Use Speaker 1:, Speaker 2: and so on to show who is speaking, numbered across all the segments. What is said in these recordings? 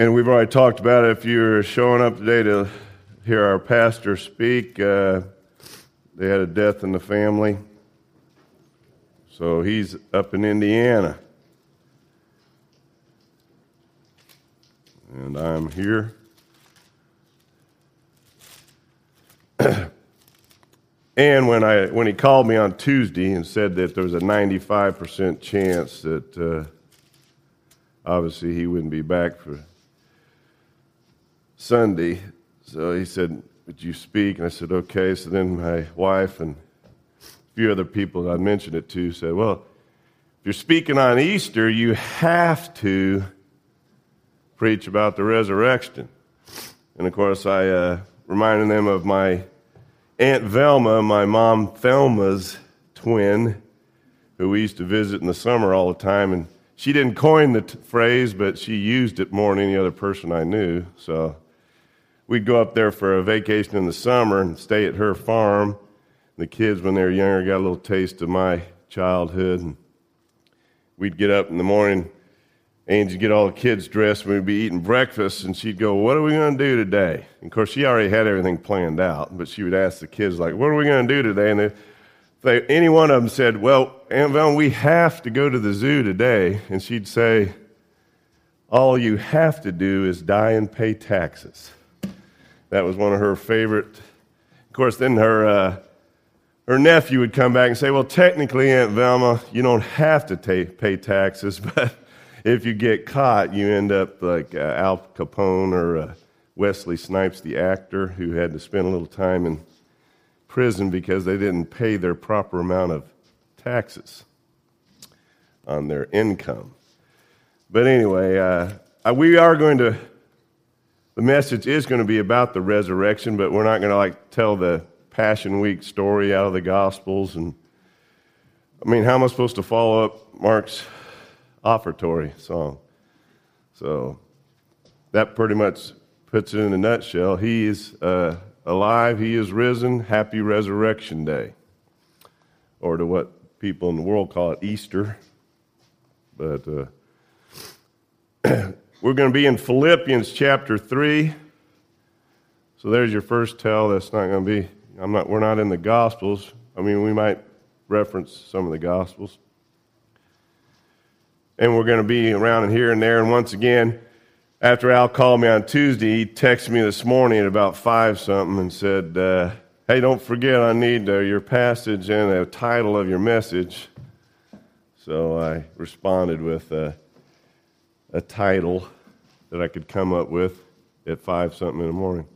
Speaker 1: And we've already talked about it. If you're showing up today to hear our pastor speak, uh, they had a death in the family. So he's up in Indiana. And I'm here. and when, I, when he called me on Tuesday and said that there was a 95% chance that uh, obviously he wouldn't be back for Sunday, so he said, Would you speak? And I said, Okay. So then my wife and a few other people that I mentioned it to said, Well, if you're speaking on Easter, you have to preach about the resurrection. And of course, I uh, reminded them of my Aunt Velma, my mom Thelma's twin, who we used to visit in the summer all the time. And she didn't coin the t- phrase, but she used it more than any other person I knew. So we'd go up there for a vacation in the summer and stay at her farm. The kids, when they were younger, got a little taste of my childhood. And we'd get up in the morning Angie'd get all the kids dressed and we'd be eating breakfast, and she'd go, What are we going to do today? And of course, she already had everything planned out, but she would ask the kids, like, What are we going to do today? And if they, any one of them said, Well, Aunt Val, we have to go to the zoo today, and she'd say, All you have to do is die and pay taxes. That was one of her favorite. Of course, then her. Uh, her nephew would come back and say, Well, technically, Aunt Velma, you don't have to ta- pay taxes, but if you get caught, you end up like uh, Al Capone or uh, Wesley Snipes, the actor, who had to spend a little time in prison because they didn't pay their proper amount of taxes on their income. But anyway, uh, we are going to, the message is going to be about the resurrection, but we're not going to like tell the Passion Week story out of the Gospels. And I mean, how am I supposed to follow up Mark's offertory song. So that pretty much puts it in a nutshell. He is uh, alive, he is risen. Happy Resurrection Day. Or to what people in the world call it Easter. But uh, we're going to be in Philippians chapter 3. So there's your first tell. That's not going to be, I'm not, we're not in the Gospels. I mean, we might reference some of the Gospels and we're going to be around and here and there. And once again, after Al called me on Tuesday, he texted me this morning at about five something and said, uh, "Hey, don't forget I need uh, your passage and the title of your message." So I responded with uh, a title that I could come up with at five something in the morning.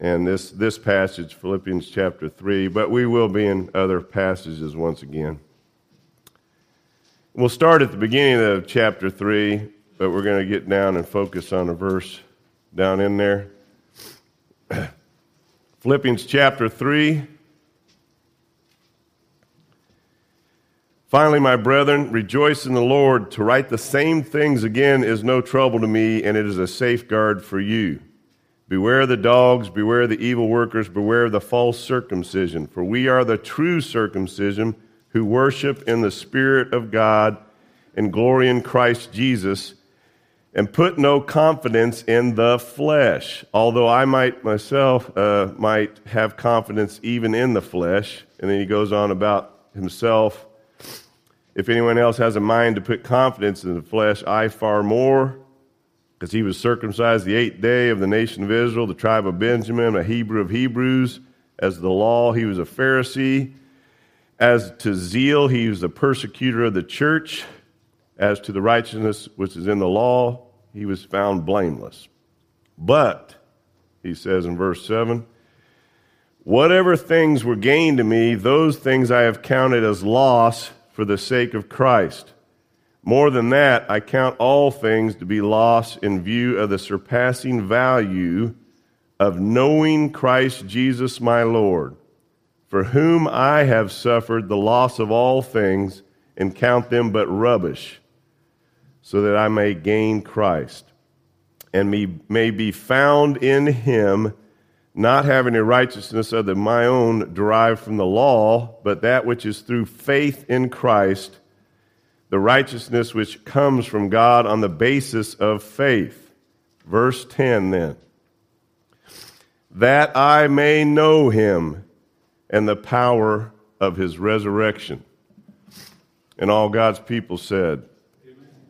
Speaker 1: And this this passage, Philippians chapter three, but we will be in other passages once again. We'll start at the beginning of chapter 3, but we're going to get down and focus on a verse down in there. Philippians chapter 3. Finally, my brethren, rejoice in the Lord. To write the same things again is no trouble to me, and it is a safeguard for you. Beware the dogs, beware the evil workers, beware the false circumcision, for we are the true circumcision who worship in the Spirit of God and glory in Christ Jesus, and put no confidence in the flesh. Although I might myself uh, might have confidence even in the flesh. And then he goes on about himself. If anyone else has a mind to put confidence in the flesh, I far more, because he was circumcised the eighth day of the nation of Israel, the tribe of Benjamin, a Hebrew of Hebrews. As the law, he was a Pharisee as to zeal, he was a persecutor of the church. As to the righteousness which is in the law, he was found blameless. But, he says in verse 7, whatever things were gained to me, those things I have counted as loss for the sake of Christ. More than that, I count all things to be loss in view of the surpassing value of knowing Christ Jesus my Lord for whom I have suffered the loss of all things and count them but rubbish, so that I may gain Christ and may be found in him, not having a righteousness of my own derived from the law, but that which is through faith in Christ, the righteousness which comes from God on the basis of faith. Verse 10 then. That I may know him and the power of his resurrection. And all God's people said,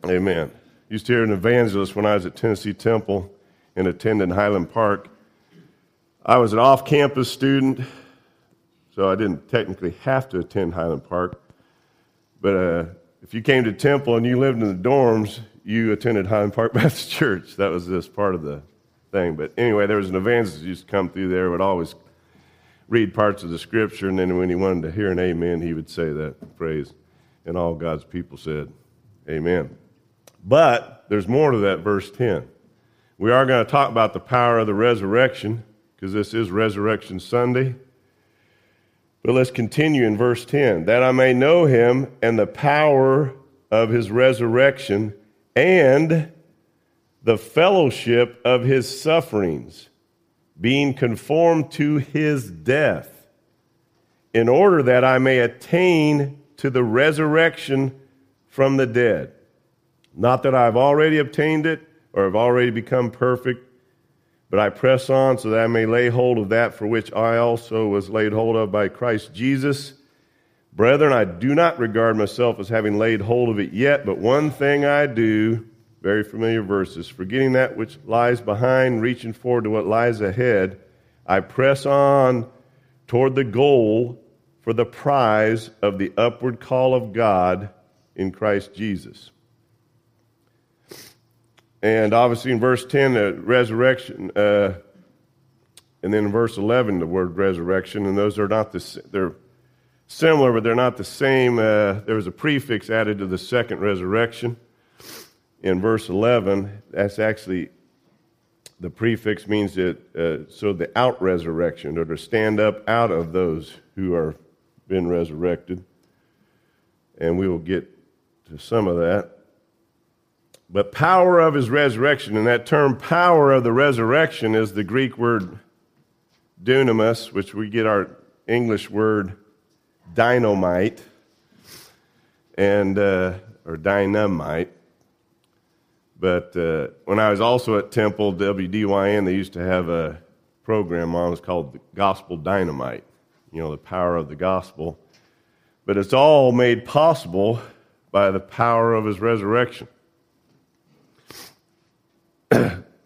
Speaker 1: Amen. Amen. Used to hear an evangelist when I was at Tennessee Temple and attended Highland Park. I was an off campus student, so I didn't technically have to attend Highland Park. But uh, if you came to Temple and you lived in the dorms, you attended Highland Park Baptist Church. That was this part of the thing. But anyway, there was an evangelist who used to come through there, would always read parts of the scripture, and then when he wanted to hear an amen, he would say that phrase. And all God's people said, Amen. But there's more to that verse 10. We are going to talk about the power of the resurrection because this is Resurrection Sunday. But let's continue in verse 10 that I may know him and the power of his resurrection and the fellowship of his sufferings, being conformed to his death, in order that I may attain to the resurrection from the dead. Not that I've already obtained it or have already become perfect, but I press on so that I may lay hold of that for which I also was laid hold of by Christ Jesus. Brethren, I do not regard myself as having laid hold of it yet, but one thing I do, very familiar verses, forgetting that which lies behind, reaching forward to what lies ahead, I press on toward the goal for the prize of the upward call of God in Christ Jesus. And obviously in verse 10, the resurrection, uh, and then in verse 11, the word resurrection, and those are not the, they're similar, but they're not the same. Uh, there was a prefix added to the second resurrection. In verse 11, that's actually, the prefix means that, uh, so the out resurrection, or to stand up out of those who are been resurrected. And we will get to some of that. But power of his resurrection, and that term power of the resurrection is the Greek word dunamis, which we get our English word dynamite, and uh, or dynamite. But uh, when I was also at Temple WDYN, they used to have a program on. It was called the Gospel Dynamite. You know, the power of the gospel. But it's all made possible by the power of his resurrection.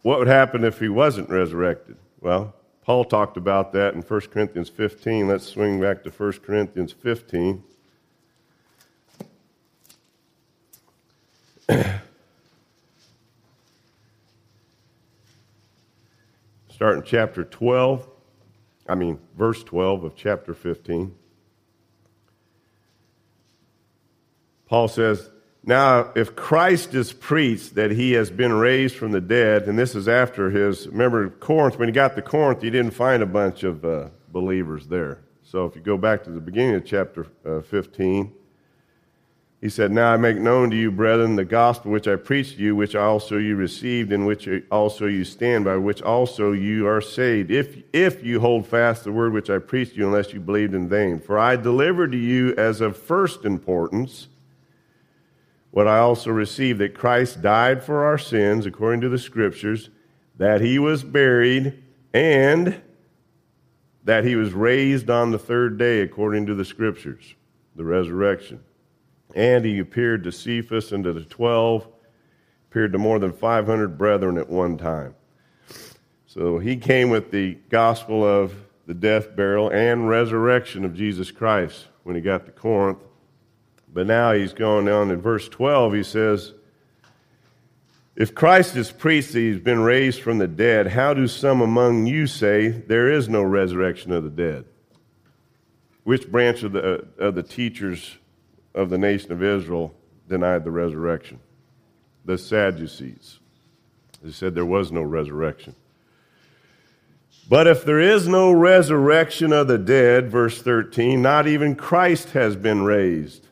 Speaker 1: What would happen if he wasn't resurrected? Well, Paul talked about that in 1 Corinthians 15. Let's swing back to 1 Corinthians 15. Start in chapter 12, I mean, verse 12 of chapter 15. Paul says, now, if Christ is preached that he has been raised from the dead, and this is after his, remember Corinth, when he got to Corinth, he didn't find a bunch of uh, believers there. So if you go back to the beginning of chapter uh, 15, he said, Now I make known to you, brethren, the gospel which I preached to you, which also you received, in which also you stand, by which also you are saved, if, if you hold fast the word which I preached to you, unless you believed in vain. For I delivered to you as of first importance what I also received that Christ died for our sins according to the Scriptures, that he was buried, and that he was raised on the third day according to the Scriptures, the resurrection. And he appeared to Cephas and to the twelve, appeared to more than 500 brethren at one time. So he came with the gospel of the death, burial, and resurrection of Jesus Christ when he got to Corinth. But now he's going on in verse 12, he says, If Christ is preached that he's been raised from the dead, how do some among you say there is no resurrection of the dead? Which branch of the, uh, of the teachers of the nation of Israel denied the resurrection? The Sadducees. They said there was no resurrection. But if there is no resurrection of the dead, verse 13, not even Christ has been raised.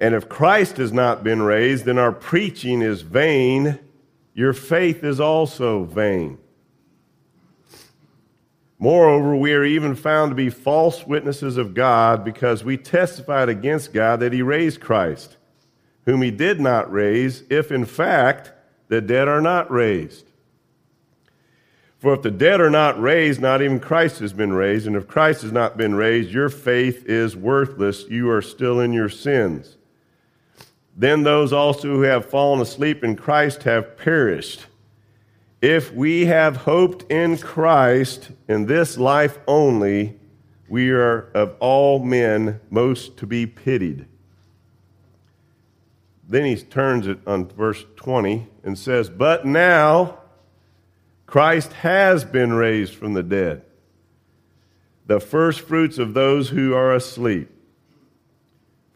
Speaker 1: And if Christ has not been raised, then our preaching is vain. Your faith is also vain. Moreover, we are even found to be false witnesses of God because we testified against God that he raised Christ, whom he did not raise, if in fact the dead are not raised. For if the dead are not raised, not even Christ has been raised. And if Christ has not been raised, your faith is worthless. You are still in your sins. Then those also who have fallen asleep in Christ have perished. If we have hoped in Christ in this life only, we are of all men most to be pitied. Then he turns it on verse 20 and says, But now Christ has been raised from the dead, the first fruits of those who are asleep.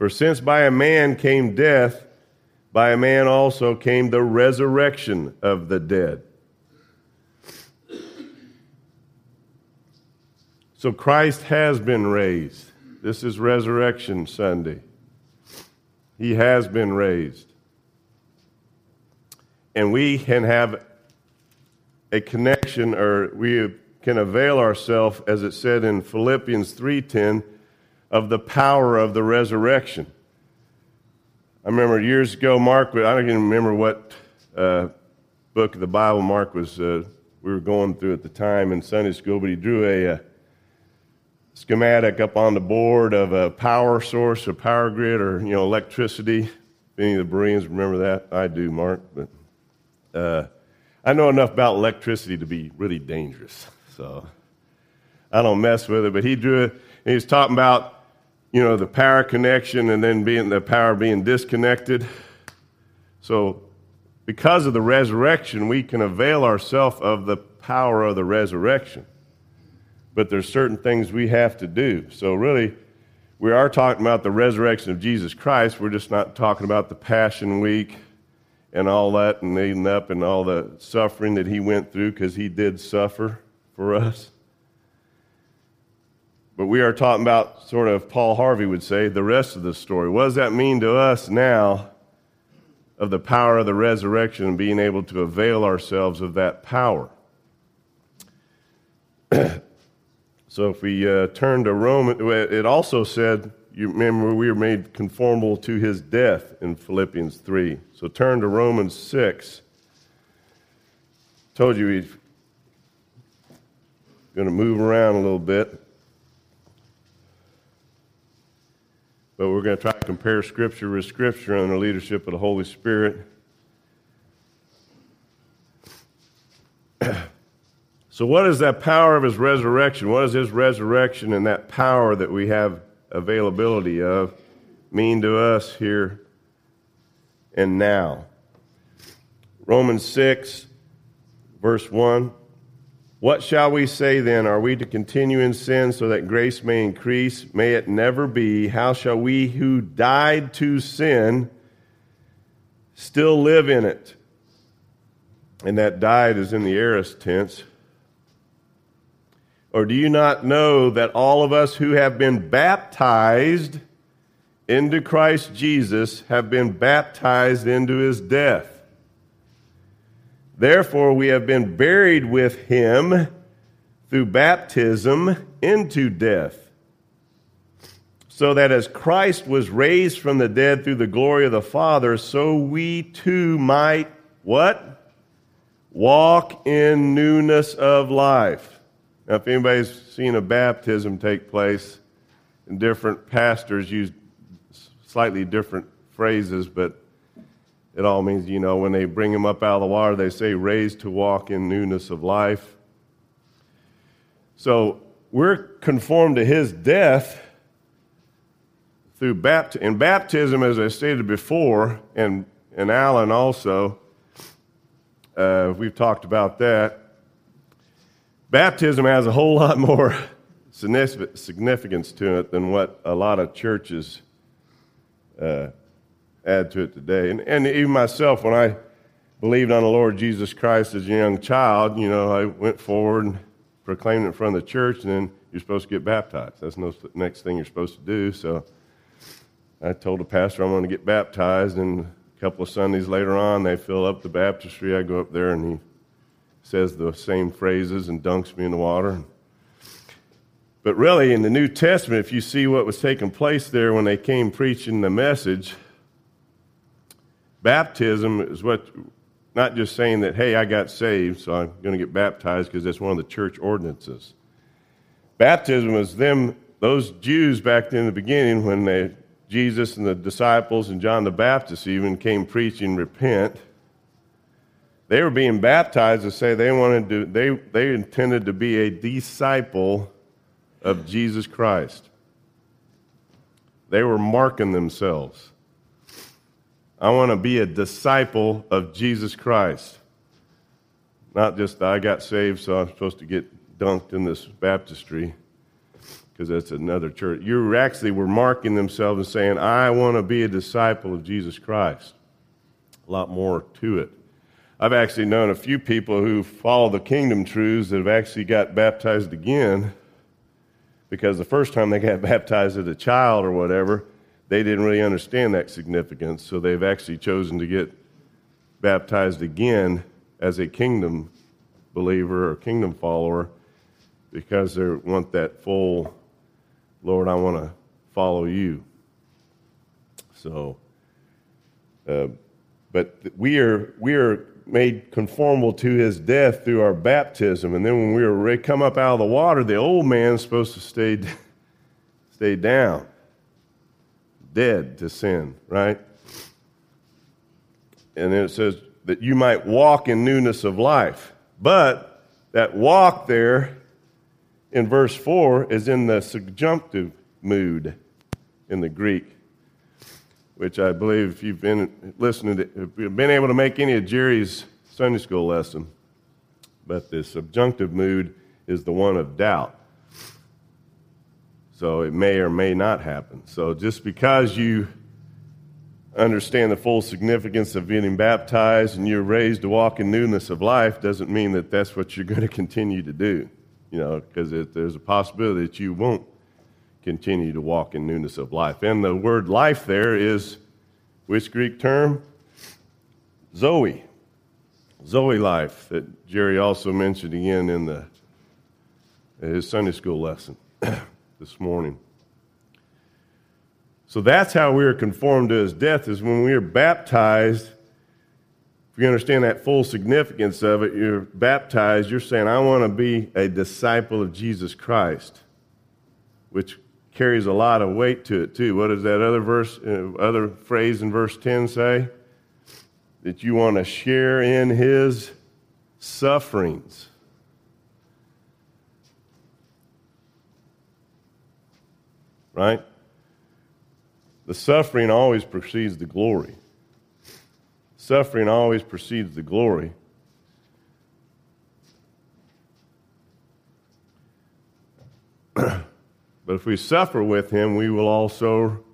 Speaker 1: For since by a man came death, by a man also came the resurrection of the dead. So Christ has been raised. This is Resurrection Sunday. He has been raised. And we can have a connection or we can avail ourselves as it said in Philippians 3:10 of the power of the resurrection. I remember years ago Mark I don't even remember what uh, book of the Bible Mark was uh, we were going through at the time in Sunday school but he drew a, uh, schematic up on the board of a power source, a power grid, or you know electricity. If any of the Bereans remember that, I do, Mark. But uh, I know enough about electricity to be really dangerous, so I don't mess with it. But he drew it. and He was talking about you know the power connection and then being the power being disconnected. So because of the resurrection, we can avail ourselves of the power of the resurrection but there's certain things we have to do. So, really, we are talking about the resurrection of Jesus Christ. We're just not talking about the Passion Week and all that and leading up and all the suffering that he went through because he did suffer for us. But we are talking about, sort of, Paul Harvey would say, the rest of the story. What does that mean to us now of the power of the resurrection and being able to avail ourselves of that power? So if we uh, turn to Roman, it also said, you remember we were made conformable to his death in Philippians 3. So turn to Romans 6. Told you he's going to move around a little bit. But we're going to try to compare Scripture with Scripture under the leadership of the Holy Spirit. So, what is that power of his resurrection? What does his resurrection and that power that we have availability of mean to us here and now? Romans 6, verse 1. What shall we say then? Are we to continue in sin so that grace may increase? May it never be. How shall we who died to sin still live in it? And that died is in the aorist tense. Or do you not know that all of us who have been baptized into Christ Jesus have been baptized into his death? Therefore, we have been buried with him through baptism into death. So that as Christ was raised from the dead through the glory of the Father, so we too might what? Walk in newness of life. Now, if anybody's seen a baptism take place, and different pastors use slightly different phrases, but it all means, you know, when they bring him up out of the water, they say, raised to walk in newness of life. So we're conformed to his death through baptism. In baptism, as I stated before, and, and Alan also, uh, we've talked about that. Baptism has a whole lot more significance to it than what a lot of churches uh, add to it today. And, and even myself, when I believed on the Lord Jesus Christ as a young child, you know, I went forward and proclaimed in front of the church, and then you're supposed to get baptized. That's the next thing you're supposed to do. So I told the pastor I'm going to get baptized, and a couple of Sundays later on, they fill up the baptistry. I go up there, and he says the same phrases and dunks me in the water. But really, in the New Testament, if you see what was taking place there when they came preaching the message, baptism is what, not just saying that, hey, I got saved, so I'm going to get baptized because that's one of the church ordinances. Baptism was them, those Jews back in the beginning when they, Jesus and the disciples and John the Baptist even came preaching, repent. They were being baptized to say they wanted to, they, they intended to be a disciple of Jesus Christ. They were marking themselves. I want to be a disciple of Jesus Christ. Not just I got saved, so I'm supposed to get dunked in this baptistry because that's another church. You actually were marking themselves and saying, I want to be a disciple of Jesus Christ. A lot more to it. I've actually known a few people who follow the kingdom truths that have actually got baptized again because the first time they got baptized as a child or whatever, they didn't really understand that significance. So they've actually chosen to get baptized again as a kingdom believer or kingdom follower because they want that full, Lord, I want to follow you. So, uh, but we are, we are made conformable to his death through our baptism. And then when we were come up out of the water, the old man's supposed to stay, stay down, dead to sin, right? And then it says that you might walk in newness of life. But that walk there in verse 4 is in the subjunctive mood in the Greek which I believe if you've been listening, to, if you've been able to make any of Jerry's Sunday school lesson, but the subjunctive mood is the one of doubt. So it may or may not happen. So just because you understand the full significance of being baptized and you're raised to walk in newness of life doesn't mean that that's what you're going to continue to do. You know, because there's a possibility that you won't continue to walk in newness of life. And the word life there is which Greek term? Zoe. Zoe life that Jerry also mentioned again in the, his Sunday school lesson this morning. So that's how we are conformed to his death, is when we are baptized. If you understand that full significance of it, you're baptized, you're saying, I want to be a disciple of Jesus Christ, which carries a lot of weight to it too. What does that other verse, uh, other phrase in verse 10 say? That you want to share in his sufferings. Right? The suffering always precedes the glory. Suffering always precedes the glory. But if we suffer with him, we will also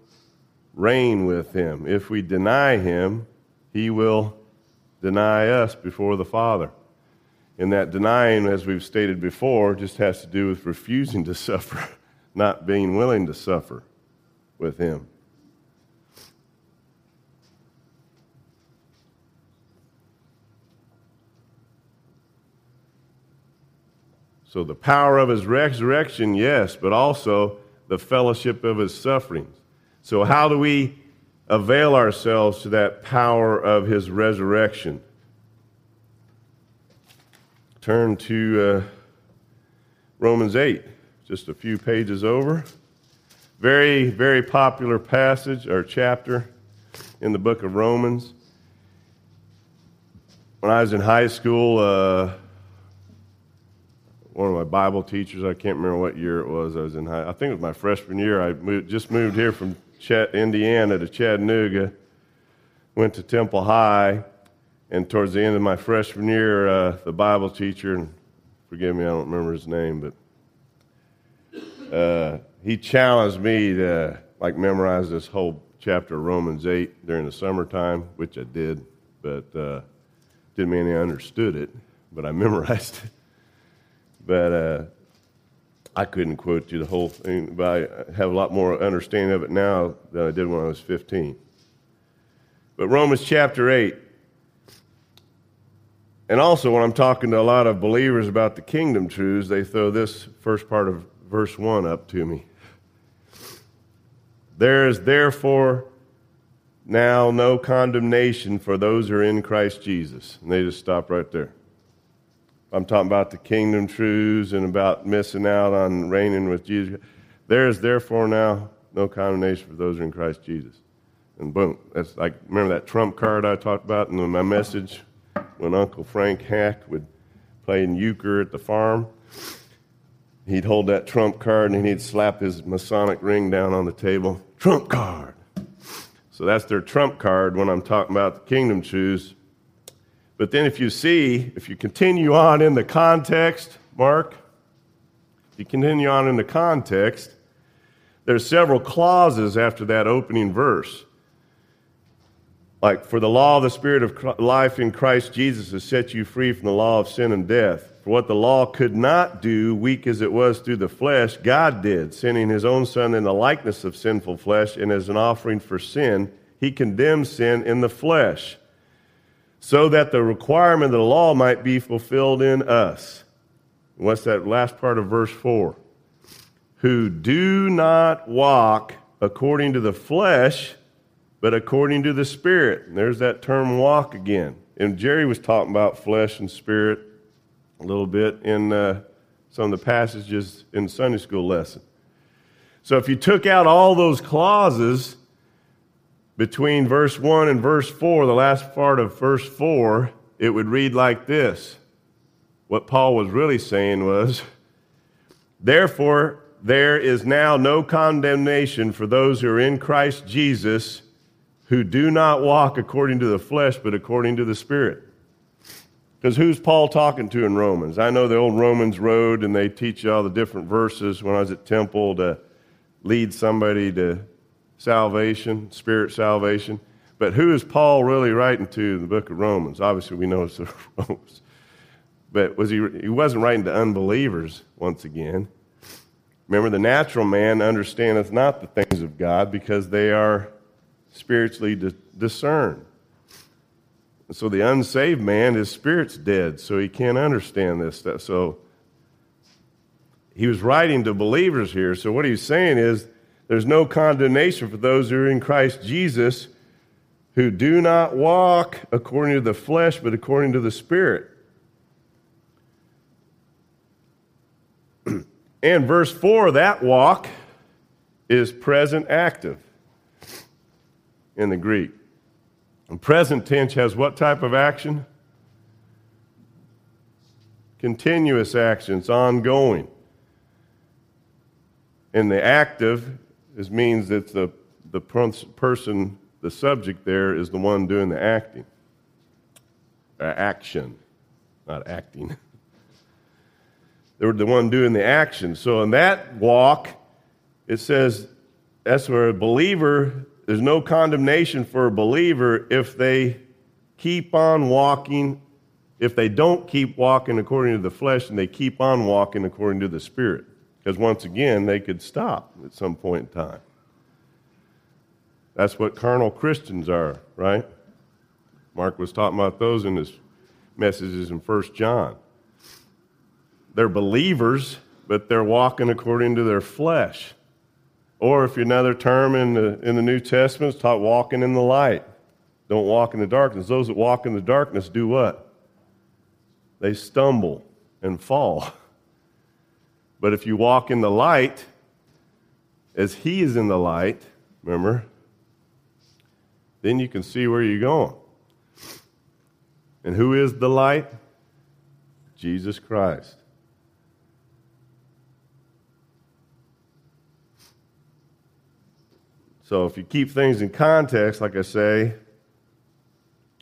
Speaker 1: reign with him. If we deny him, he will deny us before the Father. And that denying, as we've stated before, just has to do with refusing to suffer, not being willing to suffer with him. So the power of his resurrection, yes, but also the fellowship of his sufferings. So, how do we avail ourselves to that power of his resurrection? Turn to uh, Romans 8, just a few pages over. Very, very popular passage or chapter in the book of Romans. When I was in high school, uh, one of my Bible teachers. I can't remember what year it was. I was in high. I think it was my freshman year. I moved, just moved here from Ch- Indiana to Chattanooga. Went to Temple High, and towards the end of my freshman year, uh, the Bible teacher, and forgive me, I don't remember his name, but uh, he challenged me to like memorize this whole chapter of Romans 8 during the summertime, which I did, but uh, didn't mean I understood it, but I memorized it. But uh, I couldn't quote you the whole thing, but I have a lot more understanding of it now than I did when I was 15. But Romans chapter 8, and also when I'm talking to a lot of believers about the kingdom truths, they throw this first part of verse 1 up to me. There is therefore now no condemnation for those who are in Christ Jesus. And they just stop right there. I'm talking about the kingdom truths and about missing out on reigning with Jesus. There is therefore now no condemnation for those who are in Christ Jesus. And boom, that's like, remember that trump card I talked about in my message when Uncle Frank Hack would play in euchre at the farm? He'd hold that trump card and he'd slap his Masonic ring down on the table. Trump card. So that's their trump card when I'm talking about the kingdom truths. But then if you see, if you continue on in the context, Mark, if you continue on in the context, there's several clauses after that opening verse. Like, for the law of the Spirit of life in Christ Jesus has set you free from the law of sin and death. For what the law could not do, weak as it was through the flesh, God did, sending his own Son in the likeness of sinful flesh, and as an offering for sin, he condemned sin in the flesh, so that the requirement of the law might be fulfilled in us. What's that last part of verse 4? Who do not walk according to the flesh but according to the Spirit. And there's that term walk again. And Jerry was talking about flesh and spirit a little bit in uh, some of the passages in Sunday school lesson. So if you took out all those clauses between verse 1 and verse 4, the last part of verse 4, it would read like this. What Paul was really saying was, Therefore, there is now no condemnation for those who are in Christ Jesus who do not walk according to the flesh, but according to the Spirit. Because who's Paul talking to in Romans? I know the old Romans road, and they teach you all the different verses when I was at temple to lead somebody to salvation, spirit salvation. But who is Paul really writing to in the book of Romans? Obviously, we know it's the Romans. But was he, he wasn't writing to unbelievers once again. Remember, the natural man understandeth not the things of God because they are spiritually discern. So the unsaved man, his spirit's dead, so he can't understand this stuff. So he was writing to believers here. So what he's saying is there's no condemnation for those who are in Christ Jesus who do not walk according to the flesh, but according to the Spirit. and verse 4, that walk is present active in the Greek. And present tense has what type of action? Continuous action, it's ongoing. And the active is, means that the, the person, the subject there, is the one doing the acting. Uh, action, not acting. They're the one doing the action. So in that walk, it says that's where a believer there's no condemnation for a believer if they keep on walking, if they don't keep walking according to the flesh and they keep on walking according to the Spirit. Because once again, they could stop at some point in time. That's what carnal Christians are, right? Mark was talking about those in his messages in 1 John. They're believers, but they're walking according to their flesh. Or if you're another term in the, in the New Testament is taught walking in the light. Don't walk in the darkness. Those that walk in the darkness do what? They stumble and fall. But if you walk in the light, as He is in the light, remember, then you can see where you're going. And who is the light? Jesus Christ. So if you keep things in context, like I say,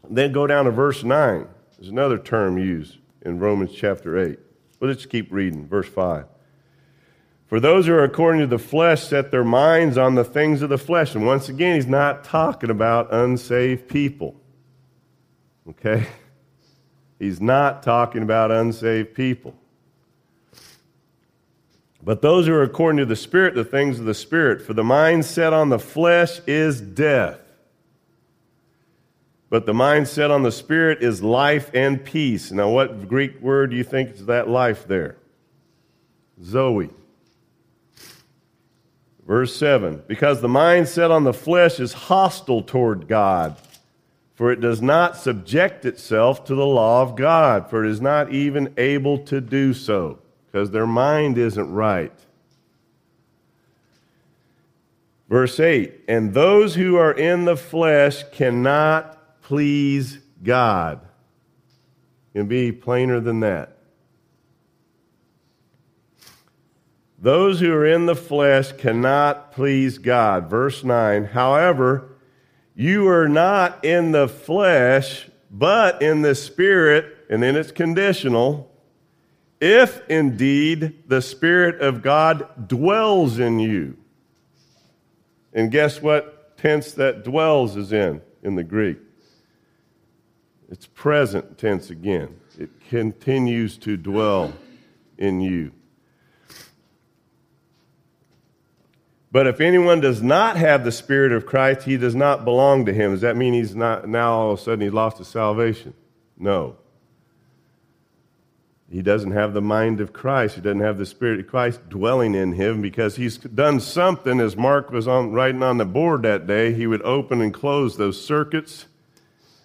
Speaker 1: then go down to verse 9. There's another term used in Romans chapter 8. But let's keep reading. Verse 5. For those who are according to the flesh set their minds on the things of the flesh. And once again, he's not talking about unsaved people. Okay? He's not talking about unsaved people. But those who are according to the Spirit, the things of the Spirit. For the mind set on the flesh is death. But the mind set on the Spirit is life and peace. Now, what Greek word do you think is that life there? Zoe. Verse 7 Because the mind set on the flesh is hostile toward God, for it does not subject itself to the law of God, for it is not even able to do so, because their mind isn't right. Verse 8 And those who are in the flesh cannot please God. Can be plainer than that. Those who are in the flesh cannot please God. Verse 9 However, you are not in the flesh, but in the Spirit, and then it's conditional. If indeed the Spirit of God dwells in you. And guess what tense that dwells is in, in the Greek? It's present tense again. It continues to dwell in you. But if anyone does not have the Spirit of Christ, he does not belong to him. Does that mean he's not now all of a sudden he lost his salvation? No. He doesn't have the mind of Christ. He doesn't have the Spirit of Christ dwelling in him because he's done something, as Mark was on, writing on the board that day. He would open and close those circuits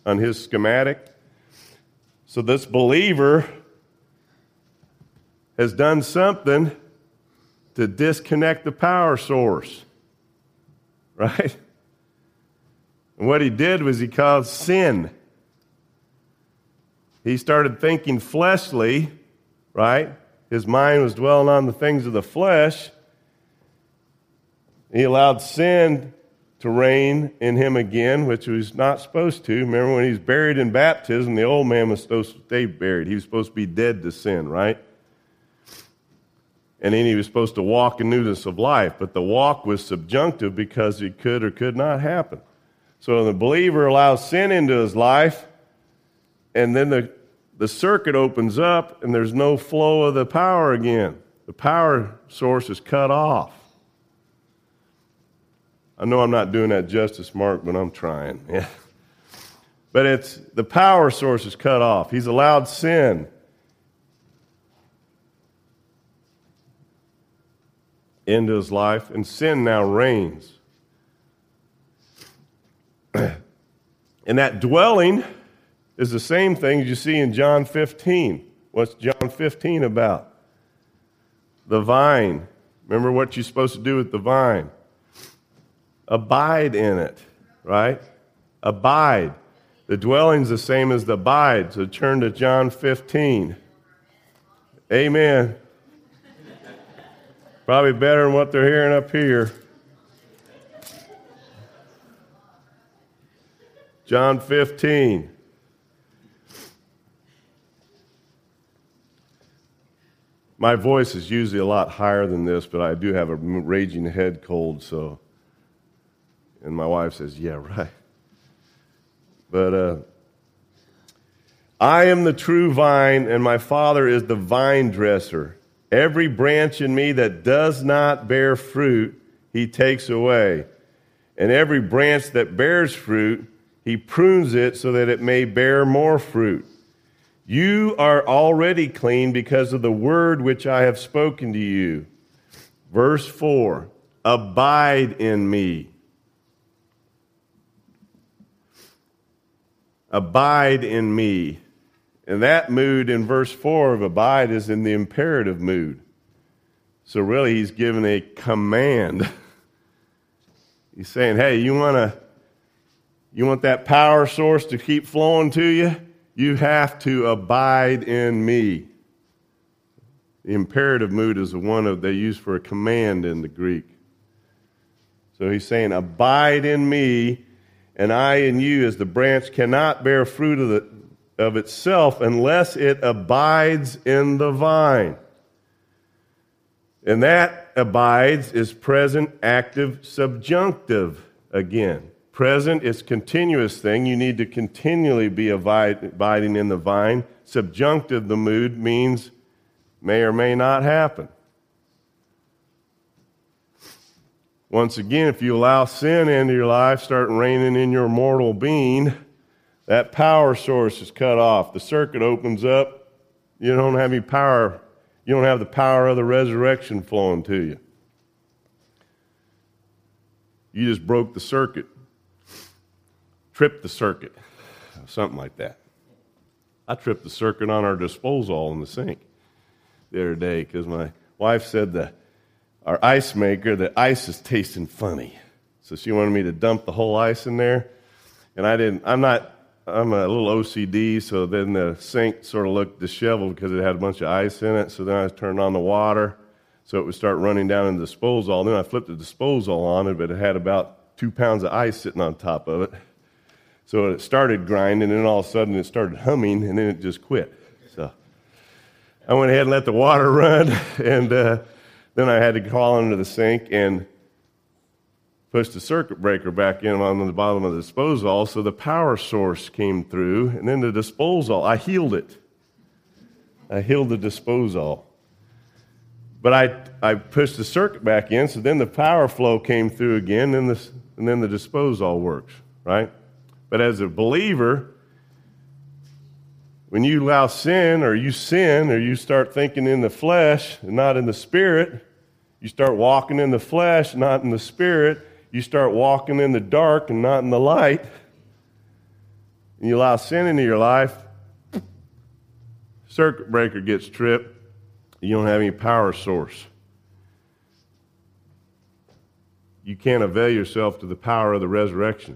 Speaker 1: on his schematic. So this believer has done something to disconnect the power source. Right? And what he did was he caused sin. He started thinking fleshly, right? His mind was dwelling on the things of the flesh. He allowed sin to reign in him again, which he was not supposed to. Remember when he was buried in baptism, the old man was supposed to stay buried. He was supposed to be dead to sin, right? And then he was supposed to walk in newness of life, but the walk was subjunctive because it could or could not happen. So the believer allows sin into his life, and then the, the circuit opens up, and there's no flow of the power again. The power source is cut off. I know I'm not doing that justice, Mark, but I'm trying. Yeah. But it's the power source is cut off. He's allowed sin. into his life, and sin now reigns. and that dwelling is the same thing you see in John 15. What's John 15 about? The vine. Remember what you're supposed to do with the vine? Abide in it, right? Abide. The dwelling's the same as the abide. So turn to John 15. Amen. Probably better than what they're hearing up here. John 15. My voice is usually a lot higher than this, but I do have a raging head cold, so. And my wife says, Yeah, right. But uh, I am the true vine, and my Father is the vine dresser. Every branch in me that does not bear fruit, he takes away. And every branch that bears fruit, he prunes it so that it may bear more fruit. You are already clean because of the word which I have spoken to you. Verse 4 Abide in me. Abide in me. And that mood in verse 4 of abide is in the imperative mood. So really, he's giving a command. he's saying, hey, you want to. You want that power source to keep flowing to you? You have to abide in me. The imperative mood is the one of they use for a command in the Greek. So he's saying, Abide in me, and I in you, as the branch cannot bear fruit of the, of itself unless it abides in the vine. And that abides is present, active, subjunctive again. Present is continuous thing. You need to continually be abiding in the vine. Subjunctive, the mood, means may or may not happen. Once again, if you allow sin into your life, start reigning in your mortal being, that power source is cut off. The circuit opens up. You don't have any power. You don't have the power of the resurrection flowing to you. You just broke the circuit, tripped the circuit, something like that. I tripped the circuit on our disposal in the sink the other day because my wife said that our ice maker, the ice is tasting funny. So she wanted me to dump the whole ice in there. And I didn't, I'm not, I'm a little OCD, so then the sink sort of looked disheveled because it had a bunch of ice in it. So then I turned on the water so it would start running down in the disposal. Then I flipped the disposal on it, but it had about two pounds of ice sitting on top of it. So it started grinding, and then all of a sudden it started humming, and then it just quit. So I went ahead and let the water run, and uh, then I had to crawl under the sink and push the circuit breaker back in on the bottom of the disposal. So the power source came through, and then the disposal, I healed it. I healed the disposal. But I, I pushed the circuit back in, so then the power flow came through again, and, this, and then the disposal works, right? But as a believer, when you allow sin or you sin or you start thinking in the flesh and not in the spirit, you start walking in the flesh, not in the spirit, you start walking in the dark and not in the light, and you allow sin into your life, circuit breaker gets tripped, you don't have any power source. You can't avail yourself to the power of the resurrection.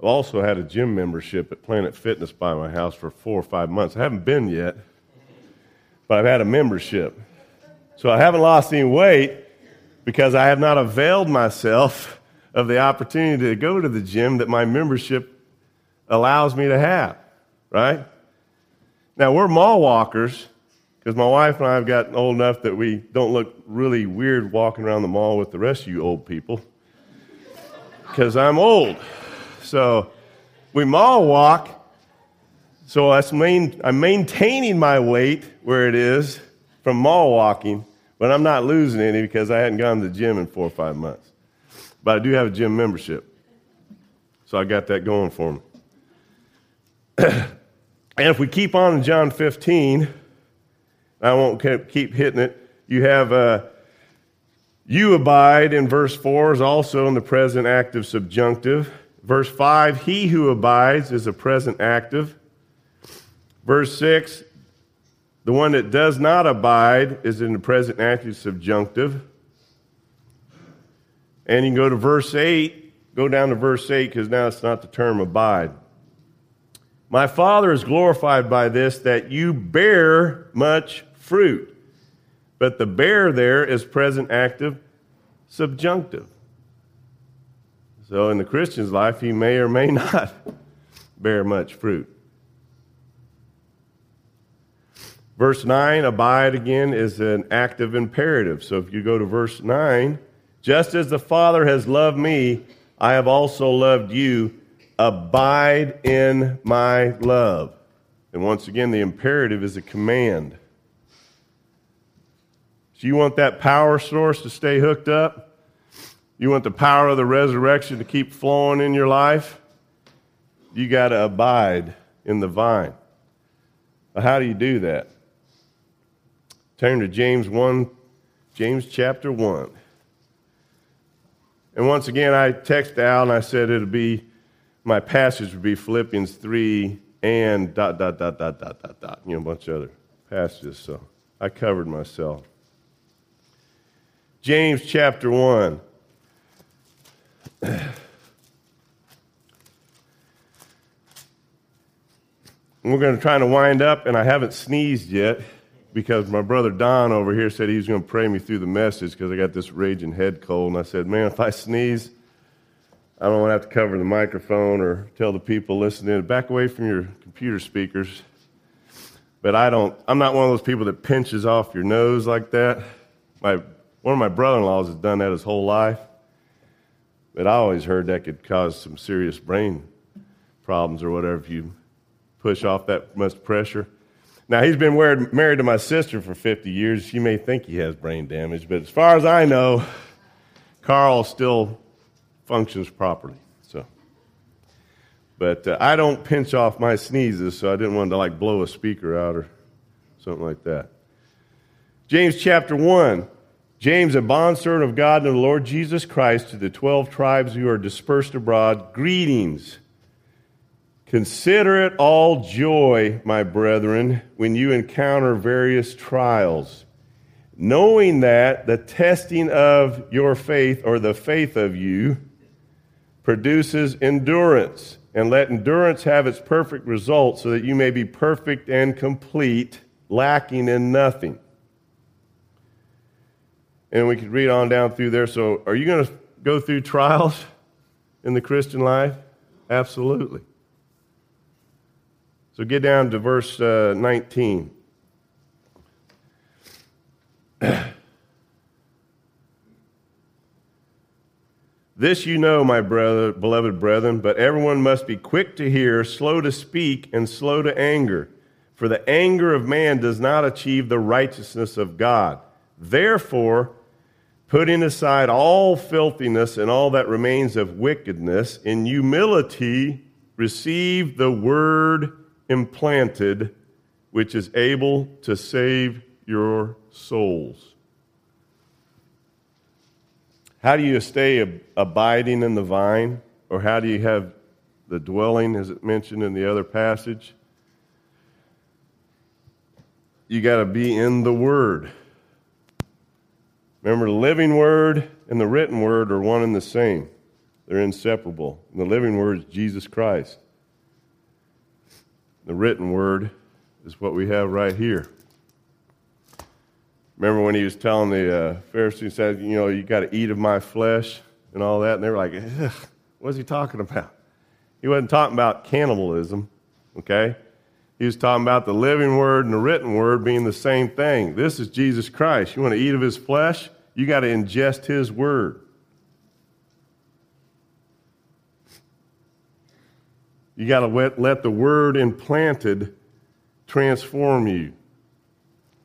Speaker 1: I've also had a gym membership at Planet Fitness by my house for four or five months. I haven't been yet, but I've had a membership. So I haven't lost any weight because I have not availed myself of the opportunity to go to the gym that my membership allows me to have, right? Now, we're mall walkers because my wife and I have gotten old enough that we don't look really weird walking around the mall with the rest of you old people because I'm old. So we mall walk. So main, I'm maintaining my weight where it is from mall walking, but I'm not losing any because I hadn't gone to the gym in four or five months. But I do have a gym membership. So I got that going for me. and if we keep on in John 15, I won't keep hitting it. You have uh, you abide in verse 4 is also in the present active subjunctive. Verse 5, he who abides is a present active. Verse 6, the one that does not abide is in the present active subjunctive. And you can go to verse 8, go down to verse 8 because now it's not the term abide. My Father is glorified by this that you bear much fruit. But the bear there is present active subjunctive. So in the Christian's life, he may or may not bear much fruit. Verse 9, abide again, is an active imperative. So if you go to verse 9, just as the Father has loved me, I have also loved you. Abide in my love. And once again, the imperative is a command. So you want that power source to stay hooked up? You want the power of the resurrection to keep flowing in your life? You got to abide in the vine. How do you do that? Turn to James 1, James chapter 1. And once again, I texted Al and I said it'd be, my passage would be Philippians 3 and dot, dot, dot, dot, dot, dot, dot, you know, a bunch of other passages. So I covered myself. James chapter 1. We're going to try to wind up, and I haven't sneezed yet because my brother Don over here said he was going to pray me through the message because I got this raging head cold. And I said, Man, if I sneeze, I don't want to have to cover the microphone or tell the people listening, back away from your computer speakers. But I don't, I'm not one of those people that pinches off your nose like that. My, one of my brother in laws has done that his whole life. But I always heard that could cause some serious brain problems or whatever if you push off that much pressure. Now, he's been married to my sister for 50 years. She may think he has brain damage, but as far as I know, Carl still functions properly. So, But uh, I don't pinch off my sneezes, so I didn't want to like blow a speaker out or something like that. James chapter 1. James, a bondservant of God and the Lord Jesus Christ, to the 12 tribes who are dispersed abroad, greetings. Consider it all joy, my brethren, when you encounter various trials, knowing that the testing of your faith or the faith of you produces endurance. And let endurance have its perfect result so that you may be perfect and complete, lacking in nothing. And we could read on down through there. So, are you going to go through trials in the Christian life? Absolutely. So get down to verse uh, 19. this you know, my brother, beloved brethren, but everyone must be quick to hear, slow to speak, and slow to anger. For the anger of man does not achieve the righteousness of God. Therefore, putting aside all filthiness and all that remains of wickedness, in humility receive the word implanted, which is able to save your souls. How do you stay abiding in the vine? Or how do you have the dwelling, as it mentioned in the other passage? You got to be in the Word. Remember, the living Word and the written Word are one and the same, they're inseparable. And the living Word is Jesus Christ. The written word is what we have right here. Remember when he was telling the uh, Pharisees, said, you know, you got to eat of my flesh and all that, and they were like, what's he talking about? He wasn't talking about cannibalism, okay? He was talking about the living word and the written word being the same thing. This is Jesus Christ. You want to eat of his flesh? You got to ingest his word. You got to let, let the word implanted transform you.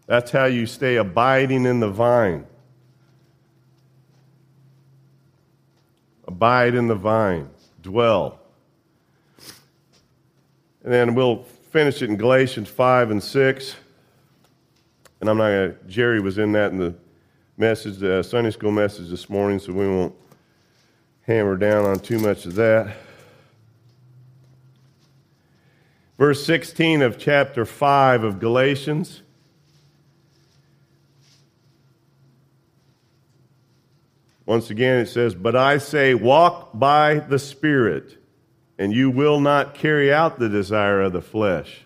Speaker 1: That's how you stay abiding in the vine. Abide in the vine, dwell. And then we'll finish it in Galatians 5 and 6. And I'm not going to, Jerry was in that in the message, the uh, Sunday school message this morning, so we won't hammer down on too much of that. Verse 16 of chapter 5 of Galatians. Once again, it says, But I say, walk by the Spirit, and you will not carry out the desire of the flesh.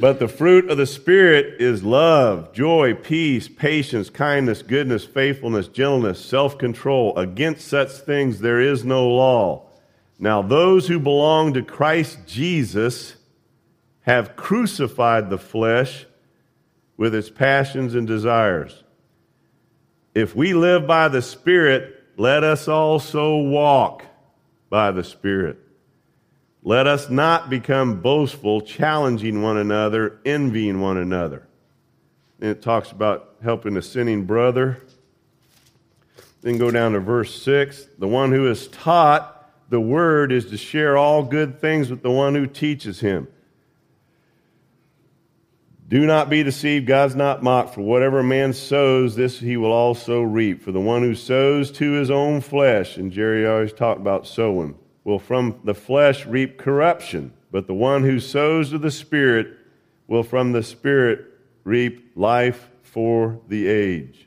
Speaker 1: But the fruit of the Spirit is love, joy, peace, patience, kindness, goodness, faithfulness, gentleness, self control. Against such things there is no law. Now, those who belong to Christ Jesus have crucified the flesh with its passions and desires. If we live by the Spirit, let us also walk by the Spirit. Let us not become boastful, challenging one another, envying one another. And it talks about helping a sinning brother. Then go down to verse 6. The one who is taught the word is to share all good things with the one who teaches him. Do not be deceived. God's not mocked. For whatever a man sows, this he will also reap. For the one who sows to his own flesh, and Jerry always talked about sowing, will from the flesh reap corruption. But the one who sows to the Spirit will from the Spirit reap life for the age.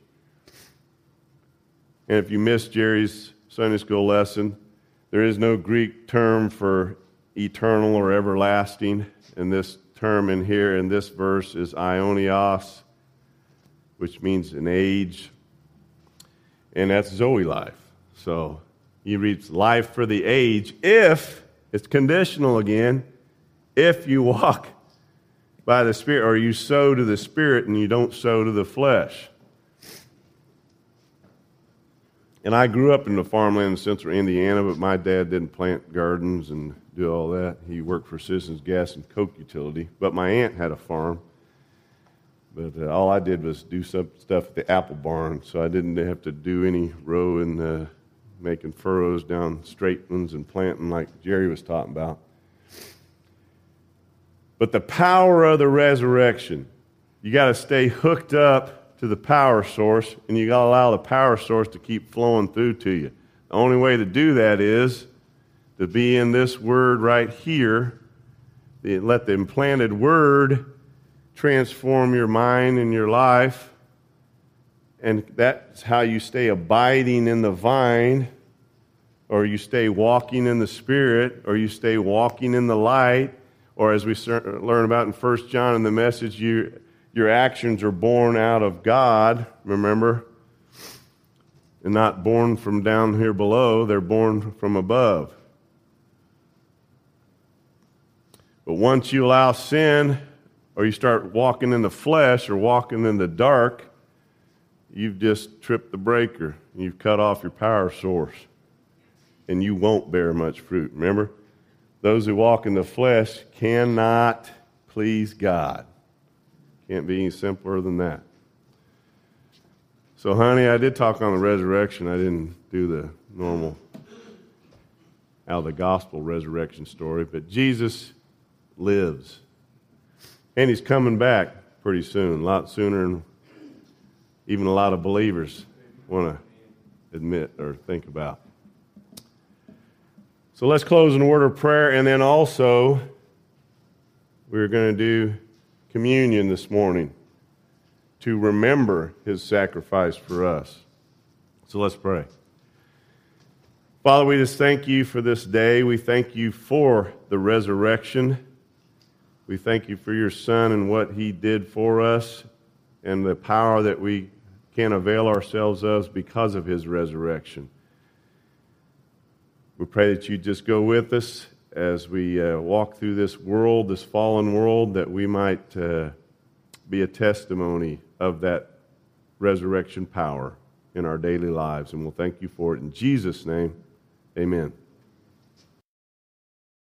Speaker 1: And if you missed Jerry's Sunday school lesson, there is no Greek term for eternal or everlasting and this term in here in this verse is aionios, which means an age, and that's Zoe life. So he reads life for the age if, it's conditional again, if you walk by the Spirit, or you sow to the Spirit and you don't sow to the flesh. And I grew up in the farmland in central Indiana, but my dad didn't plant gardens and do all that. He worked for Citizens Gas and Coke Utility. But my aunt had a farm. But uh, all I did was do some stuff at the apple barn, so I didn't have to do any rowing, uh, making furrows down straight ones and planting like Jerry was talking about. But the power of the resurrection, you got to stay hooked up to the power source, and you got to allow the power source to keep flowing through to you. The only way to do that is to be in this word right here. Let the implanted word transform your mind and your life. And that's how you stay abiding in the vine, or you stay walking in the Spirit, or you stay walking in the light, or as we learn about in 1 John in the message, you, your actions are born out of God, remember? And not born from down here below, they're born from above. But once you allow sin or you start walking in the flesh or walking in the dark, you've just tripped the breaker. You've cut off your power source. And you won't bear much fruit. Remember? Those who walk in the flesh cannot please God. Can't be any simpler than that. So, honey, I did talk on the resurrection. I didn't do the normal out of the gospel resurrection story, but Jesus lives. And he's coming back pretty soon, a lot sooner than even a lot of believers want to admit or think about. So let's close in a word of prayer, and then also we're going to do communion this morning to remember his sacrifice for us. So let's pray. Father, we just thank you for this day. We thank you for the resurrection. We thank you for your Son and what he did for us and the power that we can avail ourselves of because of his resurrection. We pray that you just go with us as we uh, walk through this world, this fallen world, that we might uh, be a testimony of that resurrection power in our daily lives. And we'll thank you for it in Jesus' name. Amen.